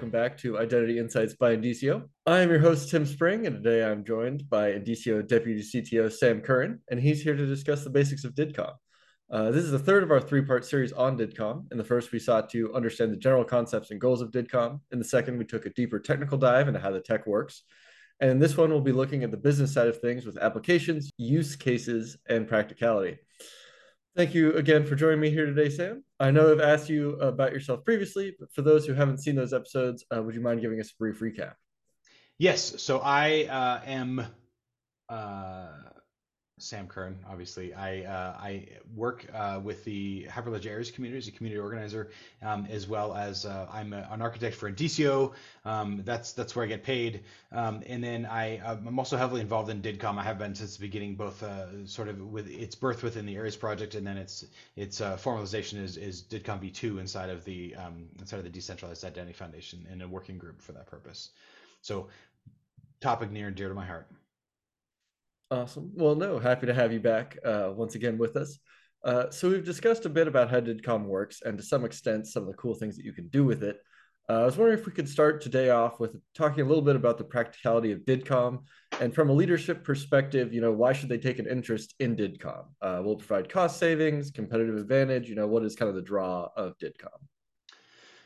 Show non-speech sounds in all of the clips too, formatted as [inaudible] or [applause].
welcome back to Identity Insights by Indicio. I am your host, Tim Spring, and today I'm joined by Indicio Deputy CTO Sam Curren, and he's here to discuss the basics of DIDComm. Uh, this is the third of our three part series on DIDComm. In the first, we sought to understand the general concepts and goals of DIDComm. In the second, we took a deeper technical dive into how the tech works. And in this one, we'll be looking at the business side of things with applications, use cases, and practicality. Thank you again for joining me here today, Sam. I know I've asked you about yourself previously, but for those who haven't seen those episodes, uh, would you mind giving us a brief recap? Yes. So I uh, am uh, Sam Curren, obviously. I uh, I work uh, with the Hyperledger Aries community as a community organizer, um, as well as uh, I'm a, an architect for Indicio. Um, that's that's where I get paid. Um, and then I I'm also heavily involved in DIDComm. I have been since the beginning, both uh, sort of with its birth within the Aries project, and then its its uh, formalization is is DIDComm v2 inside of the um, inside of the Decentralized Identity Foundation in a working group for that purpose. So, topic near and dear to my heart. Awesome. Well, no, happy to have you back uh, once again with us. Uh, so we've discussed a bit about how DIDComm works and to some extent some of the cool things that you can do with it. Uh, I was wondering if we could start today off with talking a little bit about the practicality of DIDComm and from a leadership perspective, you know, why should they take an interest in DIDComm? Uh, will provide cost savings, competitive advantage? You know, what is kind of the draw of DIDComm?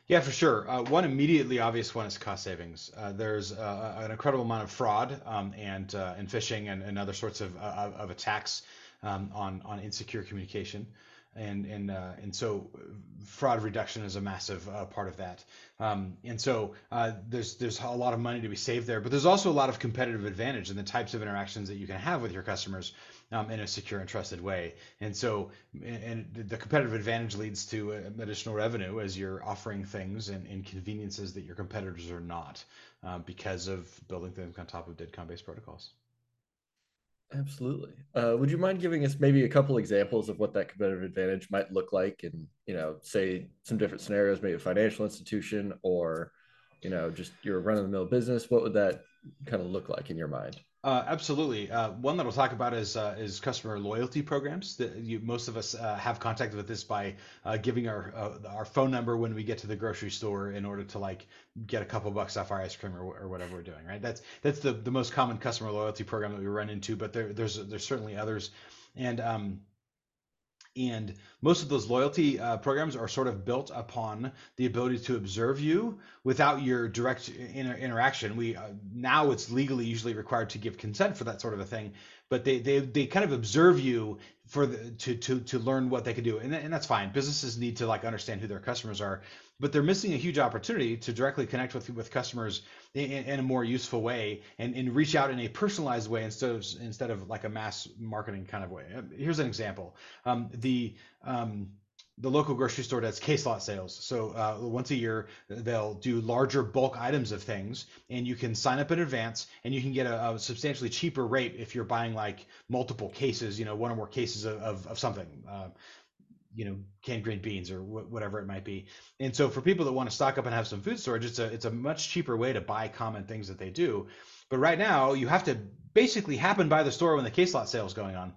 Yeah, for sure. Uh, one immediately obvious one is cost savings. Uh, there's uh, an incredible amount of fraud um, and uh, and phishing and, and other sorts of, uh, of attacks um, on on insecure communication, and and uh, and so fraud reduction is a massive part of that. Um, and so there's there's a lot of money to be saved there, but there's also a lot of competitive advantage in the types of interactions that you can have with your customers um, in a secure and trusted way. And so, and the competitive advantage leads to uh, additional revenue as you're offering things and, and conveniences that your competitors are not uh, because of building things on top of DIDComm based protocols. Absolutely. Uh, would you mind giving us maybe a couple examples of what that competitive advantage might look like, and you know, say some different scenarios, maybe a financial institution or you know, just your run-of-the-mill business? What would that kind of look like in your mind? Uh, absolutely. Uh, one that we'll talk about is uh, is customer loyalty programs. That you, most of us uh, have contact with this by uh, giving our uh, our phone number when we get to the grocery store in order to like get a couple bucks off our ice cream or, or whatever we're doing. Right. That's that's the, the most common customer loyalty program that we run into. But there, there's there's certainly others, and um, and most of those loyalty uh, programs are sort of built upon the ability to observe you without your direct inter- interaction. We uh, now it's legally usually required to give consent for that sort of a thing, but they they, they kind of observe you for the, to to to learn what they can do, and, and that's fine. Businesses need to like understand who their customers are, but they're missing a huge opportunity to directly connect with with customers in, in a more useful way and, and reach out in a personalized way instead of instead of like a mass marketing kind of way. Uh, here's an example: um, the um, the local grocery store does case lot sales. So uh, once a year, they'll do larger bulk items of things, and you can sign up in advance, and you can get a, a substantially cheaper rate if you're buying like multiple cases, you know, one or more cases of, of, of something. Uh, you know canned green beans or wh- whatever it might be and so for people that want to stock up and have some food storage it's a it's a much cheaper way to buy common things that they do but right now you have to basically happen by the store when the case lot sale is going on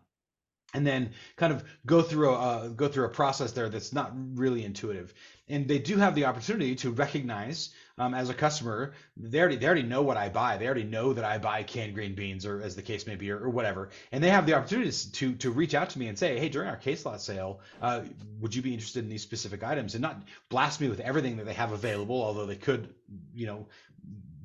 and then kind of go through a uh, go through a process there that's not really intuitive. And they do have the opportunity to recognize um, as a customer, they already they already know what I buy. They already know that I buy canned green beans or as the case may be or, or whatever. And they have the opportunity to to reach out to me and say, hey, during our case lot sale, uh, would you be interested in these specific items? And not blast me with everything that they have available, although they could, you know,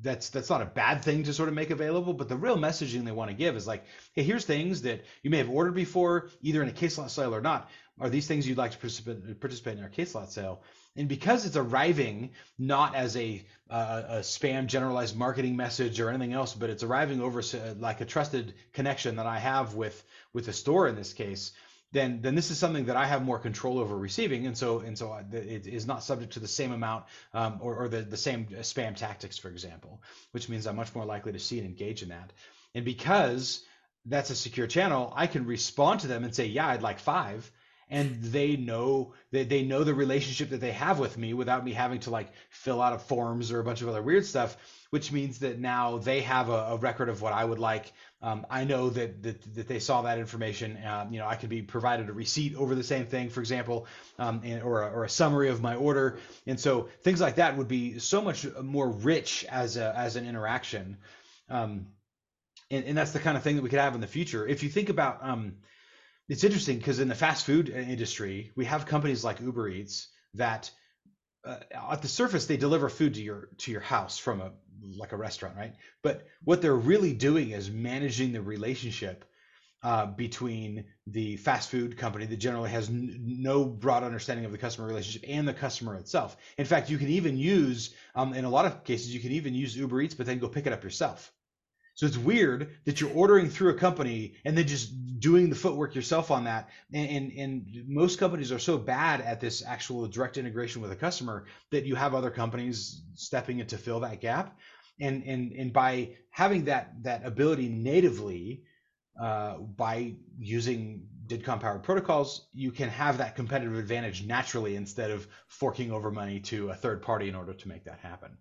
that's that's not a bad thing to sort of make available but the real messaging they want to give is like hey here's things that you may have ordered before either in a case lot sale or not. Are these things you'd like to participate, participate in our case lot sale? And because it's arriving not as a, uh, a spam generalized marketing message or anything else but it's arriving over like a trusted connection that i have with with the store in this case then then this is something that I have more control over receiving, and so and so it is not subject to the same amount um, or, or the the same spam tactics, for example, which means I'm much more likely to see and engage in that. And because that's a secure channel, I can respond to them and say, yeah, I'd like five, and they know they, they know the relationship that they have with me without me having to like fill out forms or a bunch of other weird stuff which means that now they have a, a record of what I would like. Um, I know that, that that they saw that information. Um, you know, I could be provided a receipt over the same thing, for example, um, and, or, a, or a summary of my order. And so things like that would be so much more rich as a as an interaction. Um, and, and that's the kind of thing that we could have in the future. If you think about, um, it's interesting because in the fast food industry, we have companies like Uber Eats that uh, at the surface they deliver food to your to your house from a like a restaurant, right? But what they're really doing is managing the relationship uh, between the fast food company that generally has n- no broad understanding of the customer relationship and the customer itself. In fact, you can even use, um, in a lot of cases, you can even use Uber Eats, but then go pick it up yourself. So it's weird that you're ordering through a company and then just doing the footwork yourself on that. And, and, and most companies are so bad at this actual direct integration with a customer that you have other companies stepping in to fill that gap. And and and by having that that ability natively, uh, by using DIDComm powered protocols, you can have that competitive advantage naturally instead of forking over money to a third party in order to make that happen.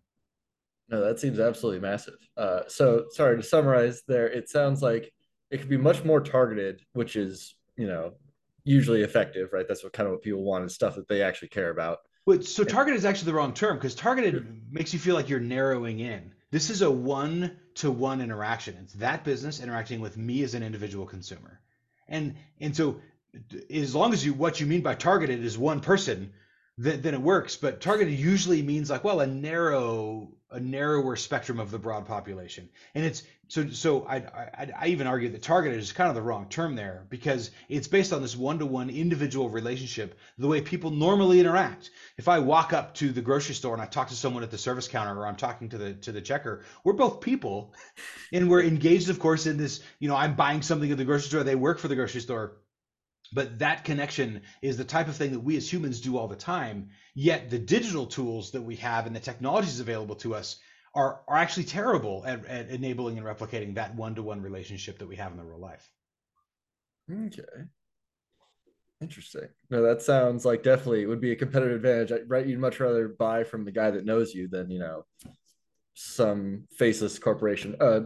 No, that seems absolutely massive. Uh, so, sorry to summarize there, it sounds like it could be much more targeted, which is, you know, usually effective, right? That's what kind of what people want is stuff that they actually care about. But so targeted is actually the wrong term because targeted makes you feel like you're narrowing in. This is a one to one interaction. It's that business interacting with me as an individual consumer. And and so as long as you what you mean by targeted is one person, then, then it works. But targeted usually means like, well, a narrow a narrower spectrum of the broad population. And it's so so I, I, I even argue that targeted is kind of the wrong term there because it's based on this one-to-one individual relationship, the way people normally interact. If I walk up to the grocery store and I talk to someone at the service counter or I'm talking to the to the checker, we're both people and we're engaged of course in this, you know, I'm buying something at the grocery store, they work for the grocery store but that connection is the type of thing that we as humans do all the time. Yet the digital tools that we have and the technologies available to us are, are actually terrible at, at enabling and replicating that one to one relationship that we have in the real life. Okay. Interesting. No, that sounds like definitely it would be a competitive advantage. Right, you'd much rather buy from the guy that knows you than you know some faceless corporation. Uh,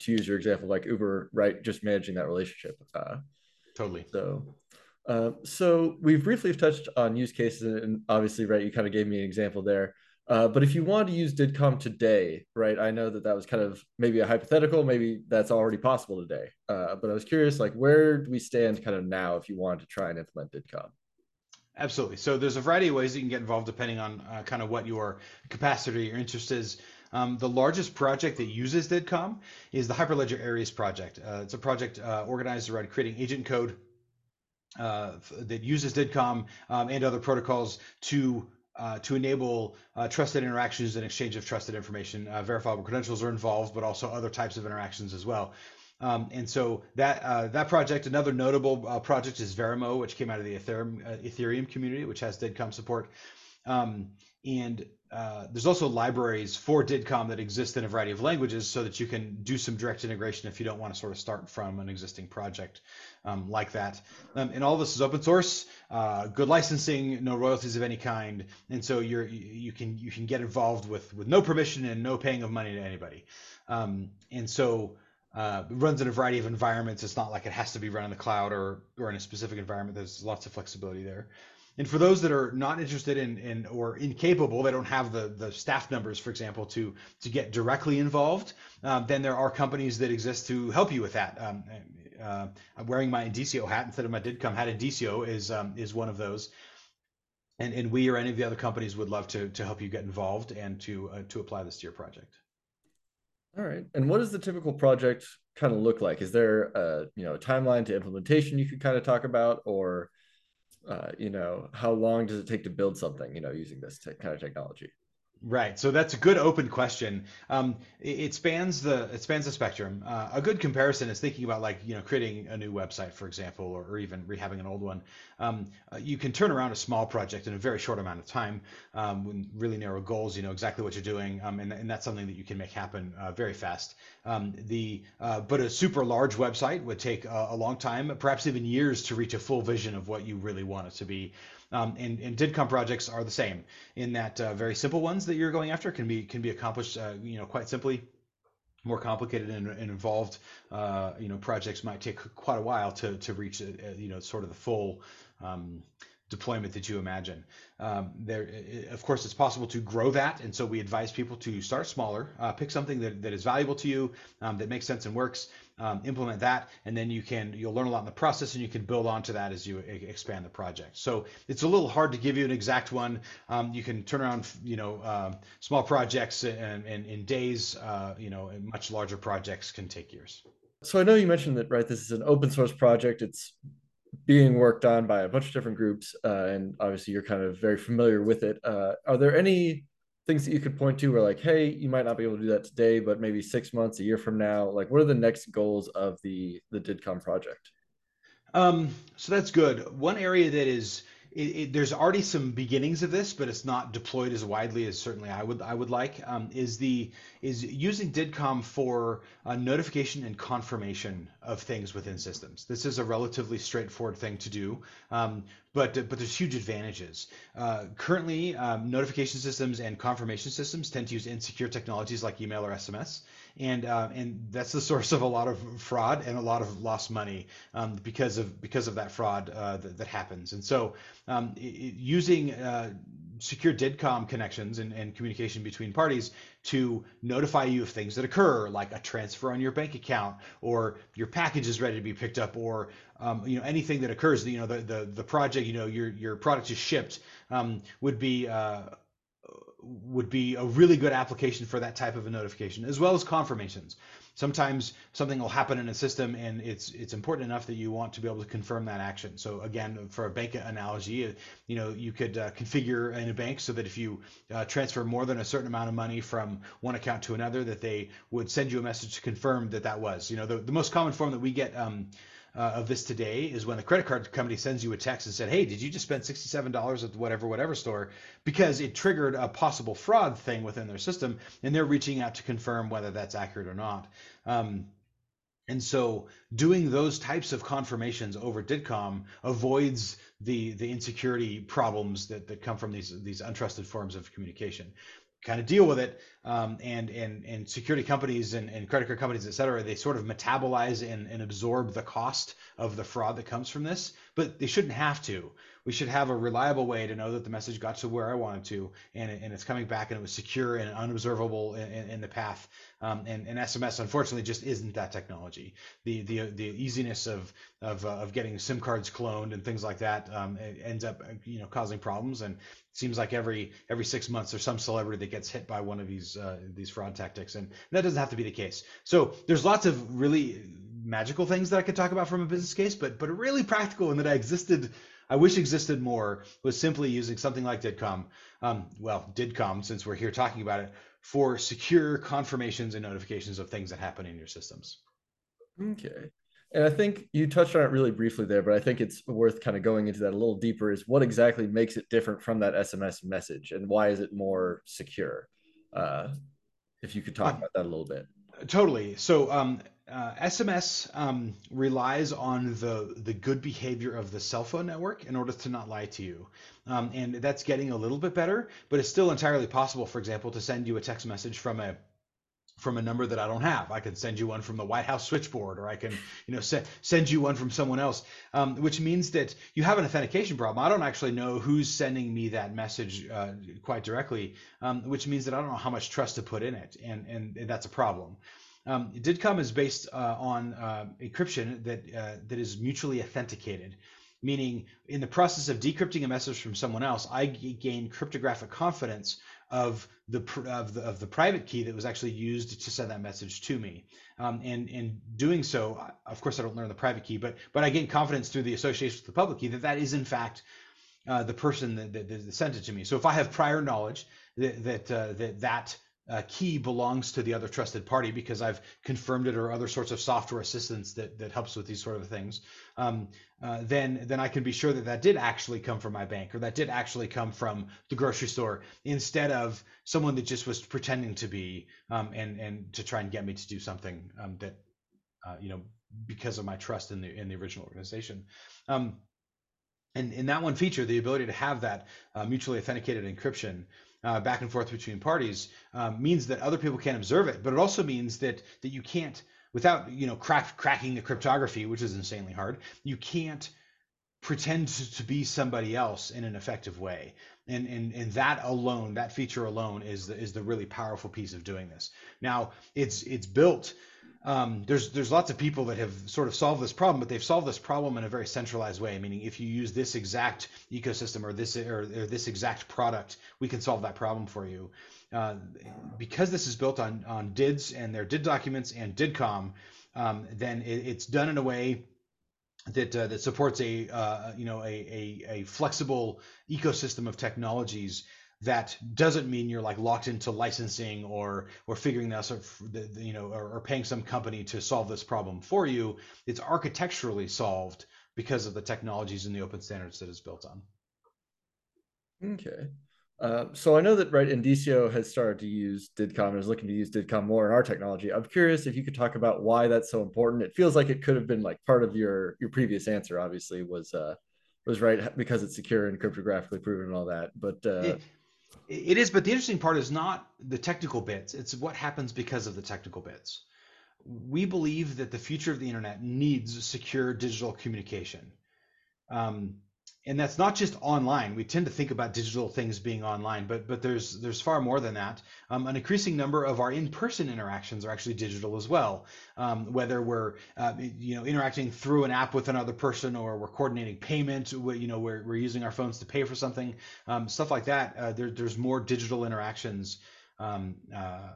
to use your example, like Uber, right? Just managing that relationship. Uh, totally. So uh, so we've briefly touched on use cases, and obviously, right, you kind of gave me an example there. Uh, but if you want to use DIDComm today, right, I know that that was kind of maybe a hypothetical, maybe that's already possible today. Uh, but I was curious, like, where do we stand kind of now if you want to try and implement DIDComm? Absolutely. So there's a variety of ways you can get involved depending on uh, kind of what your capacity or your interest is. Um, the largest project that uses DIDComm is the Hyperledger Aries project. Uh, it's a project uh, organized around creating agent code uh, that uses DIDComm um, and other protocols to uh, to enable uh, trusted interactions and exchange of trusted information. Uh, verifiable credentials are involved, but also other types of interactions as well. Um, and so that uh, that project, another notable uh, project is Veramo, which came out of the Ethereum, Ethereum community, which has DIDComm support. Um, and uh, there's also libraries for DIDComm that exist in a variety of languages so that you can do some direct integration if you don't want to sort of start from an existing project um, like that. Um, and all this is open source, uh, good licensing, no royalties of any kind, and so you're you can you can get involved with with no permission and no paying of money to anybody. Um, and so uh, it runs in a variety of environments. It's not like it has to be run in the cloud or or in a specific environment. There's lots of flexibility there. And for those that are not interested in, in or incapable, they don't have the, the staff numbers, for example, to to get directly involved, um, then there are companies that exist to help you with that. Um, uh, I'm wearing my Indicio hat instead of my DIDComm hat. Indicio is um, is one of those. And, and we or any of the other companies would love to, to help you get involved and to uh, to apply this to your project. All right. And what does the typical project kind of look like? Is there a you know a timeline to implementation you could kind of talk about, or uh, you know, how long does it take to build something, you know, using this te- kind of technology? Right. So that's a good open question. Um, it, it, spans the it spans the spectrum. Uh, a good comparison is thinking about like you know creating a new website, for example, or, or even rehabbing an old one. Um, uh, you can turn around a small project in a very short amount of time um, with really narrow goals. You know exactly what you're doing, um, and, and that's something that you can make happen uh, very fast. Um, the uh, but a super large website would take a, a long time, perhaps even years, to reach a full vision of what you really want it to be. Um, and, and DIDComm projects are the same in that uh, very simple ones that you're going after can be can be accomplished, uh, you know, quite simply. More complicated and, and involved, uh, you know, projects might take quite a while to to reach, you know, sort of the full. Um, deployment that you imagine. Um, there, of course, it's possible to grow that, and so we advise people to start smaller, uh, pick something that, that is valuable to you, um, that makes sense and works, um, implement that, and then you can you'll learn a lot in the process, and you can build onto that as you expand the project. So it's a little hard to give you an exact one. Um, you can turn around, you know, uh, small projects in, in, days, uh, you know, much larger projects can take years. So I know you mentioned that, right? This is an open source project. It's being worked on by a bunch of different groups, uh, and obviously you're kind of very familiar with it. Uh, are there any things that you could point to where like, hey, you might not be able to do that today, but maybe six months, a year from now, like what are the next goals of the the DIDComm project? Um, so that's good. One area that is it, it, there's already some beginnings of this, but it's not deployed as widely as certainly I would I would like. Um, is the is using DIDComm for uh, notification and confirmation of things within systems. This is a relatively straightforward thing to do, um, but but there's huge advantages. Uh, currently, um, notification systems and confirmation systems tend to use insecure technologies like email or SMS and uh, and that's the [laughs] source of a lot of fraud and a lot of lost money um, because of because of that fraud uh, that, that, happens. And so um, it, using uh, secure DIDComm connections and, and, communication between parties to notify you of things that occur, like a transfer on your bank account, or your package is ready to be picked up, or um, you know anything that occurs. You know the, the the project, you know your your product is shipped, um, would be uh, would be a really good application for that type of a notification, as well as confirmations. Sometimes something will happen in a system and it's it's important enough that you want to be able to confirm that action. So again, for a bank analogy, you know, you could uh, configure in a bank so that if you uh, transfer more than a certain amount of money from one account to another, that they would send you a message to confirm that that was. You know, the, the most common form that we get um, uh, of this today is when the credit card company sends you a text and said, "Hey, did you just spend $67 at whatever whatever store?" Because it triggered a possible fraud thing within their system, and they're reaching out to confirm whether that's accurate or not. Um, and so doing those types of confirmations over DIDComm avoids the the insecurity problems that, that come from these these untrusted forms of communication kind of deal with it. Um, and and and security companies and, and credit card companies, et cetera, they sort of metabolize and, and absorb the cost of the fraud that comes from this, but they shouldn't have to. We should have a reliable way to know that the message got to where I wanted to, and, and it's coming back and it was secure and unobservable in, in, in the path. Um, and, and SMS unfortunately just isn't that technology. The the the easiness of of, uh, of getting SIM cards cloned and things like that um, ends up you know causing problems. And it seems like every every six months there's some celebrity that gets hit by one of these uh, these fraud tactics, and that doesn't have to be the case. So there's lots of really magical things that I could talk about from a business case, but but really practical and that I existed I wish existed more was simply using something like DIDComm, um, well, DIDComm, since we're here talking about it, for secure confirmations and notifications of things that happen in your systems. Okay. And I think you touched on it really briefly there, but I think it's worth kind of going into that a little deeper is what exactly makes it different from that SMS message and why is it more secure? Uh, if you could talk about that a little bit. Totally. So um, uh, SMS um, relies on the the good behavior of the cell phone network in order to not lie to you, um, and that's getting a little bit better. But it's still entirely possible, for example, to send you a text message from a from a number that I don't have. I can send you one from the White House switchboard, or I can, you know, se- send you one from someone else, um, which means that you have an authentication problem. I don't actually know who's sending me that message uh, quite directly, um, which means that I don't know how much trust to put in it, and and, and that's a problem. Um, DIDComm is based uh, on uh, encryption that uh, that is mutually authenticated, meaning in the process of decrypting a message from someone else, I gain cryptographic confidence of the, of the of the private key that was actually used to send that message to me. Um, and in doing so, of course, I don't learn the private key, but but I gain confidence through the association with the public key that that is in fact uh, the person that, that, that, sent it to me. So if I have prior knowledge that that uh, that, that uh, key belongs to the other trusted party because I've confirmed it or other sorts of software assistance that, that helps with these sort of things, um, uh, then then I can be sure that that did actually come from my bank or that did actually come from the grocery store instead of someone that just was pretending to be um, and and to try and get me to do something um, that uh, you know because of my trust in the in the original organization. Um, And in that one feature, the ability to have that uh, mutually authenticated encryption uh, back and forth between parties um, means that other people can't observe it, but it also means that that you can't, without you know crack, cracking the cryptography, which is insanely hard, you can't pretend to, to be somebody else in an effective way. And, and, and that alone, that feature alone, is the, is the really powerful piece of doing this. Now, it's it's built um, there's there's lots of people that have sort of solved this problem, but they've solved this problem in a very centralized way. Meaning, if you use this exact ecosystem or this or, or this exact product, we can solve that problem for you. Uh, because this is built on on DIDs and their DID documents and DIDComm, um, then it, it's done in a way that uh, that supports a uh, you know a, a, a flexible ecosystem of technologies that doesn't mean you're like locked into licensing or or figuring this or you know or, or, paying some company to solve this problem for you it's architecturally solved because of the technologies and the open standards that it's built on okay uh, so I know that right Indicio has started to use DIDComm and is looking to use DIDComm more in our technology. I'm curious if you could talk about why that's so important. It feels like it could have been like part of your your previous answer. Obviously, was uh, was right because it's secure and cryptographically proven and all that. But uh, it is, but the interesting part is not the technical bits. It's what happens because of the technical bits. We believe that the future of the internet needs secure digital communication. Um, and that's not just online. We tend to think about digital things being online, but but there's there's far more than that. Um, an increasing number of our in-person interactions are actually digital as well. Um, whether we're uh, you know interacting through an app with another person, or we're coordinating payment, you know we're we're using our phones to pay for something, um, stuff like that. Uh, there, there's more digital interactions. Um, uh,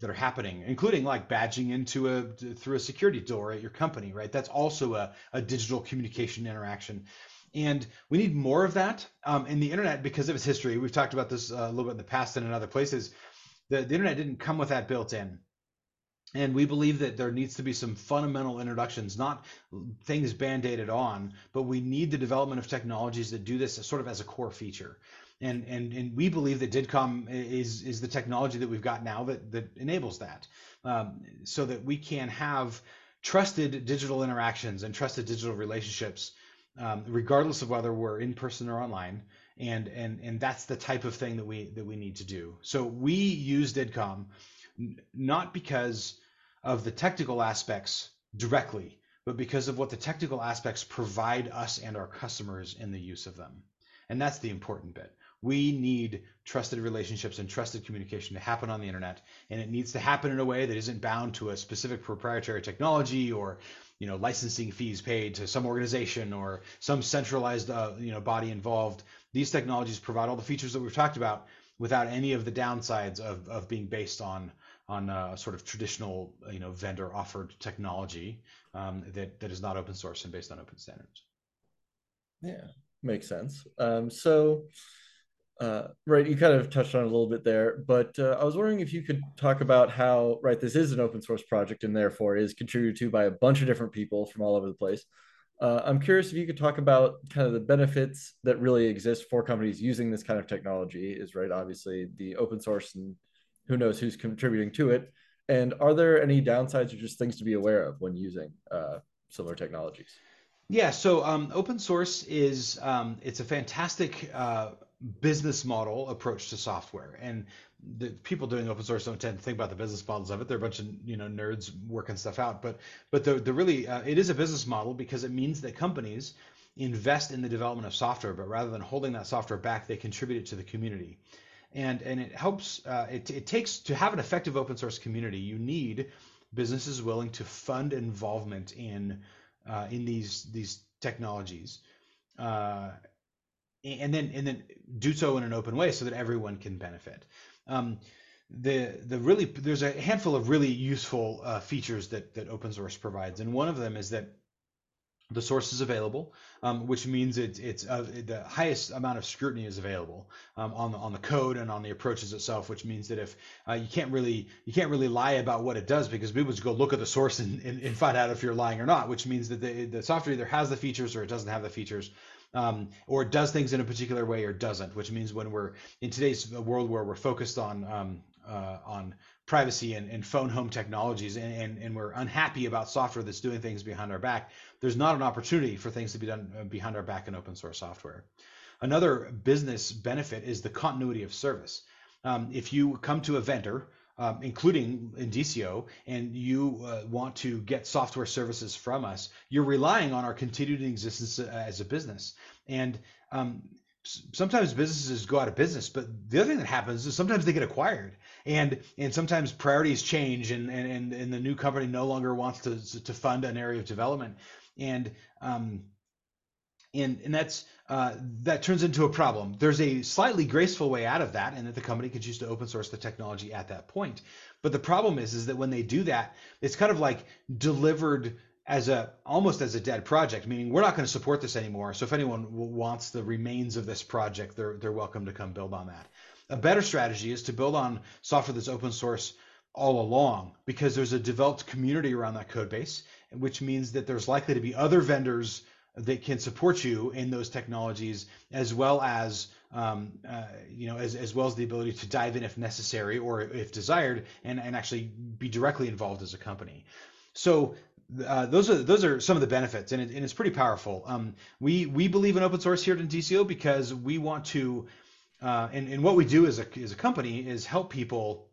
that are happening, including like badging into a through a security door at your company, right? That's also a, a digital communication interaction. And we need more of that. Um, and the internet, because of its history, we've talked about this uh, a little bit in the past and in other places, the, the internet didn't come with that built in. And we believe that there needs to be some fundamental introductions, not things band-aided on, but we need the development of technologies that do this sort of as a core feature. And, and, and we believe that DIDComm is, is the technology that we've got now that, that enables that, um, so that we can have trusted digital interactions and trusted digital relationships um, regardless of whether we're in person or online. And, and, and that's the type of thing that we, that we need to do. So we use DIDComm not because of the technical aspects directly, but because of what the technical aspects provide us and our customers in the use of them. And that's the important bit. We need trusted relationships and trusted communication to happen on the internet, and it needs to happen in a way that isn't bound to a specific proprietary technology or you know licensing fees paid to some organization or some centralized uh, you know body involved. These technologies provide all the features that we've talked about without any of the downsides of, of being based on on a sort of traditional you know vendor offered technology um, that that is not open source and based on open standards. Yeah, makes sense. Um, so uh, right, you kind of touched on a little bit there, but uh, I was wondering if you could talk about how, right, this is an open source project and therefore is contributed to by a bunch of different people from all over the place. Uh, I'm curious if you could talk about kind of the benefits that really exist for companies using this kind of technology. Is right, obviously the open source, and who knows who's contributing to it. And are there any downsides or just things to be aware of when using uh, similar technologies? Yeah, so um, open source is um, it's a fantastic uh, business model approach to software. And the people doing open source don't tend to think about the business models of it. They're a bunch of you know nerds working stuff out. But but the the really uh, it is a business model because it means that companies invest in the development of software, but rather than holding that software back, they contribute it to the community. And and it helps. Uh, it it takes to have an effective open source community. You need businesses willing to fund involvement in uh, in these these technologies. Uh, and then and then do so in an open way so that everyone can benefit. Um, the the really there's a handful of really useful uh, features that that open source provides, and one of them is that the source is available, um, which means it, it's uh, the highest amount of scrutiny is available um, on the on the code and on the approaches itself. Which means that if uh, you can't really you can't really lie about what it does because people just go look at the source and, and, and, find out if you're lying or not. Which means that the, the software either has the features or it doesn't have the features um, or does things in a particular way or doesn't, which means when we're in today's world where we're focused on um, uh, on privacy and, and phone home technologies and, and, and, we're unhappy about software that's doing things behind our back, there's not an opportunity for things to be done uh, behind our back in open source software. Another business benefit is the continuity of service. Um, if you come to a vendor, um, including Indicio, and you uh, want to get software services from us, you're relying on our continued existence uh, as a business. And um, sometimes businesses go out of business, but the other thing that happens is sometimes they get acquired, and and sometimes priorities change, and and and the new company no longer wants to to fund an area of development, and um, and and that's uh, that turns into a problem. There's a slightly graceful way out of that, and that the company could choose to open source the technology at that point. But the problem is, is that when they do that, it's kind of like delivered as a almost as a dead project, meaning we're not going to support this anymore. So if anyone wants the remains of this project, they're they're welcome to come build on that. A better strategy is to build on software that's open source all along because there's a developed community around that code base, which means that there's likely to be other vendors that can support you in those technologies as well as um, uh, you know as, as well as the ability to dive in if necessary or if desired and, and actually be directly involved as a company so uh, those are those are some of the benefits, and, it, and it's pretty powerful. Um, we we believe in open source here at Indicio because we want to, uh, and, and what we do as a as a company is help people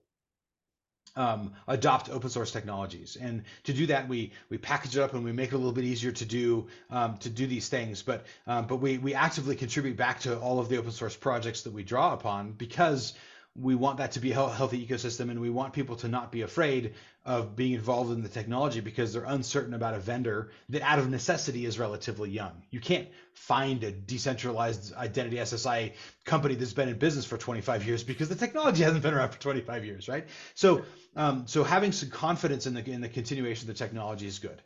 um, adopt open source technologies. And to do that, we we package it up and we make it a little bit easier to do um, to do these things. But um, but we we actively contribute back to all of the open source projects that we draw upon because we want that to be a healthy ecosystem and we want people to not be afraid of being involved in the technology because they're uncertain about a vendor that out of necessity is relatively young. You can't find a decentralized identity SSI company that's been in business for 25 years because the technology hasn't been around for 25 years, right? So, um, so having some confidence in the in the continuation of the technology is good.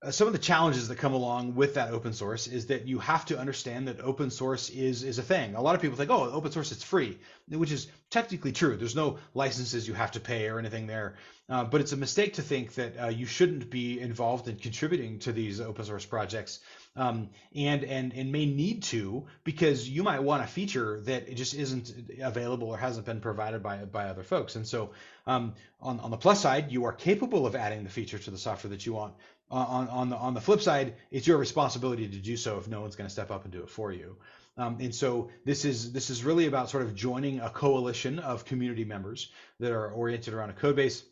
Uh, some of the challenges that come along with that open source is that you have to understand that open source is is a thing. A lot of people think, oh, open source it's free, which is technically true. There's no licenses you have to pay or anything there. Uh, but it's a mistake to think that uh, you shouldn't be involved in contributing to these open source projects, um, and and and may need to because you might want a feature that just isn't available or hasn't been provided by by other folks. And so um, on on the plus side, you are capable of adding the feature to the software that you want on, on the on the flip side, it's your responsibility to do so if no one's going to step up and do it for you. Um, and so this is this is really about sort of joining a coalition of community members that are oriented around a code base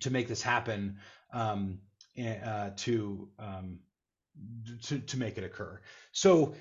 to make this happen um, uh, to, um, to to make it occur. So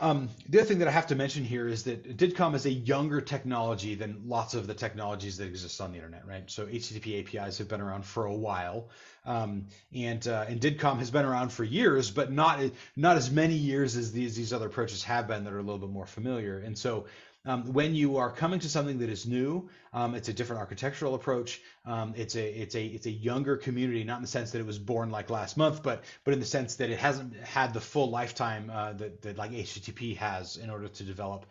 um, the other thing that I have to mention here is that DIDComm is a younger technology than lots of the technologies that exist on the internet, right? So HTTP APIs have been around for a while, um, and uh, and DIDComm has been around for years, but not not as many years as these these other approaches have been that are a little bit more familiar. And so um, when you are coming to something that is new, um, it's a different architectural approach. Um, it's a it's a it's a younger community, not in the sense that it was born like last month, but but in the sense that it hasn't had the full lifetime uh, that that like HTTP has in order to develop.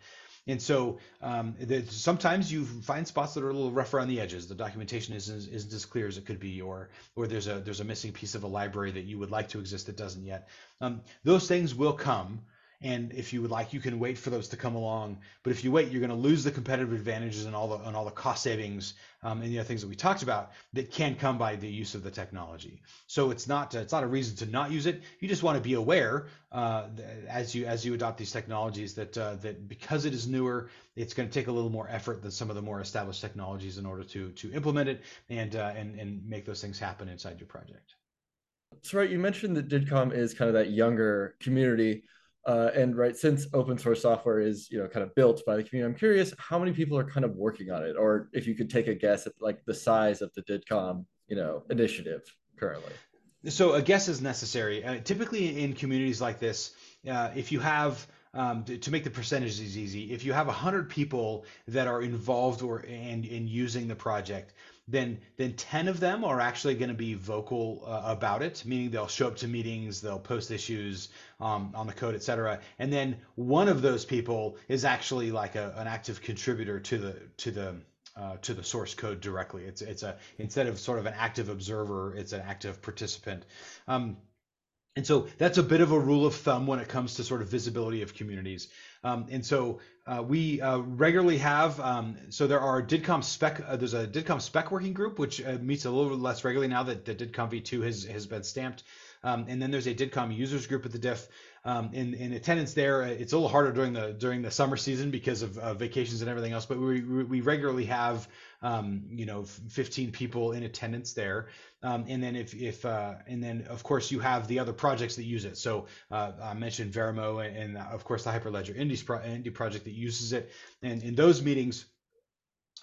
And so um, sometimes you find spots that are a little rougher on the edges. The documentation isn't, isn't as clear as it could be, or or there's a there's a missing piece of a library that you would like to exist that doesn't yet. Um, those things will come. And if you would like, you can wait for those to come along. But if you wait, you're going to lose the competitive advantages and all the and all the cost savings um, and the other things that we talked about that can come by the use of the technology. So it's not it's not a reason to not use it. You just want to be aware uh, as you as you adopt these technologies that uh, that because it is newer, it's going to take a little more effort than some of the more established technologies in order to to implement it and uh, and and make those things happen inside your project. So right, you mentioned that DIDComm is kind of that younger community. Uh, and right, since open source software is you know kind of built by the community, I'm curious how many people are kind of working on it, or if you could take a guess at like the size of the DIDComm you know initiative currently. So a guess is necessary. Uh, typically in communities like this, uh, if you have um, to, make the percentages easy, if you have 100 people that are involved or and in using the project, then then 10 of them are actually going to be vocal uh, about it meaning they'll show up to meetings they'll post issues um, on the code etc and then one of those people is actually like a, an active contributor to the to the uh, to the source code directly. It's it's a instead of sort of an active observer it's an active participant. Um, and so that's a bit of a rule of thumb when it comes to sort of visibility of communities. Um, and so uh, we uh, regularly have, um, so there are DIDComm spec, uh, there's a DIDComm spec working group, which uh, meets a little less regularly now that the DIDComm v2 has, has been stamped. Um, and then there's a DIDComm users group at the DIF. Um, in, in attendance there, uh, it's a little harder during the during the summer season because of uh, vacations and everything else. But we, we regularly have um, you know 15 people in attendance there. Um, and then if if uh, and then of course you have the other projects that use it. So uh, I mentioned Veramo and, and, of course the Hyperledger Indy, pro- Indy project that uses it. And in those meetings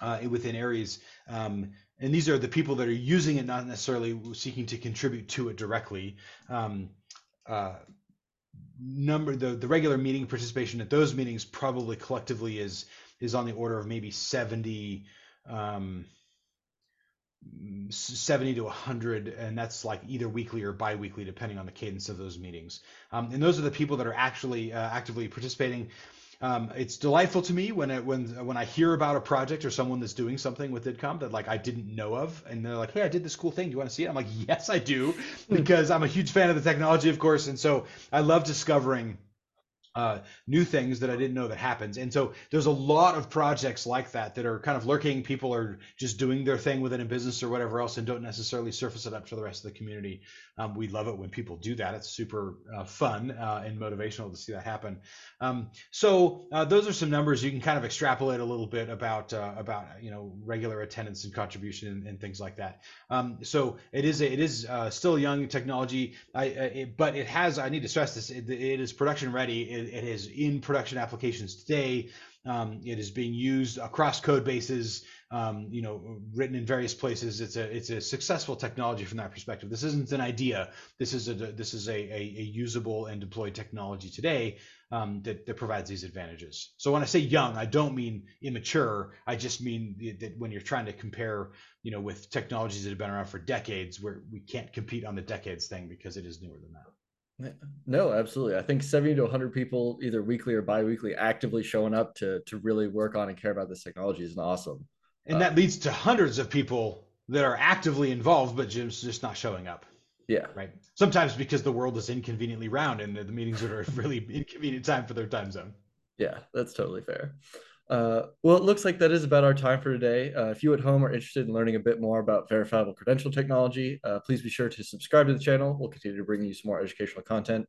uh, within Aries. Um, and these are the people that are using it, not necessarily seeking to contribute to it directly. Um, uh, number the the regular meeting participation at those meetings probably collectively is is on the order of maybe 70 um, 70 to 100 and that's like either weekly or biweekly depending on the cadence of those meetings. Um, and those are the people that are actually uh, actively participating um, it's delightful to me when it, when when I hear about a project or someone that's doing something with DIDComm that like I didn't know of, and they're like, "Hey, I did this cool thing. Do you want to see it?" I'm like, "Yes, I do," because I'm a huge fan of the technology, of course, and so I love discovering uh, new things that I didn't know that happens. And so there's a lot of projects like that that are kind of lurking. People are just doing their thing within a business or whatever else and don't necessarily surface it up to the rest of the community. Um, we love it when people do that. It's super uh, fun uh, and motivational to see that happen. Um, so uh, those are some numbers you can kind of extrapolate a little bit about uh, about you know regular attendance and contribution and, and things like that. Um, so it is it is uh, still young technology, I, it, but it has I need to stress this it, it is production ready. It, it is in production applications today. Um, it is being used across code bases, um, you know, written in various places. It's a it's a successful technology from that perspective. This isn't an idea. This is a this is a, a, a usable and deployed technology today um, that that provides these advantages. So when I say young, I don't mean immature. I just mean that when you're trying to compare, you know, with technologies that have been around for decades, where we can't compete on the decades thing because it is newer than that. No, absolutely. I think 70 to 100 people, either weekly or biweekly, actively showing up to to really work on and care about this technology is awesome. And uh, that leads to hundreds of people that are actively involved, but just just not showing up. Yeah. Right. Sometimes because the world is inconveniently round and the meetings are a [laughs] really inconvenient time for their time zone. Yeah, that's totally fair. Uh, well, it looks like that is about our time for today. Uh, if you at home are interested in learning a bit more about verifiable credential technology, uh, please be sure to subscribe to the channel. We'll continue to bring you some more educational content.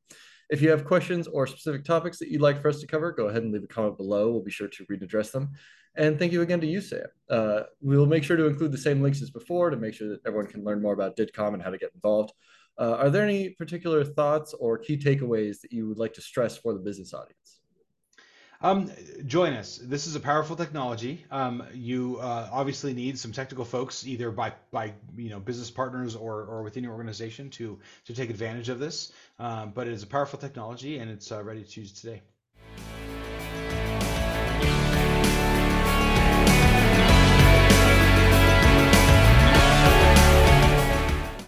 If you have questions or specific topics that you'd like for us to cover, go ahead and leave a comment below. We'll be sure to read address them. And thank you again to you, Sam. Uh, we will make sure to include the same links as before to make sure that everyone can learn more about DIDComm and how to get involved. Uh, are there any particular thoughts or key takeaways that you would like to stress for the business audience? Um, join us. This is a powerful technology. Um, you uh, obviously need some technical folks, either by by you know business partners or or within your organization to to take advantage of this. Um, but it is a powerful technology, and it's uh, ready to use today.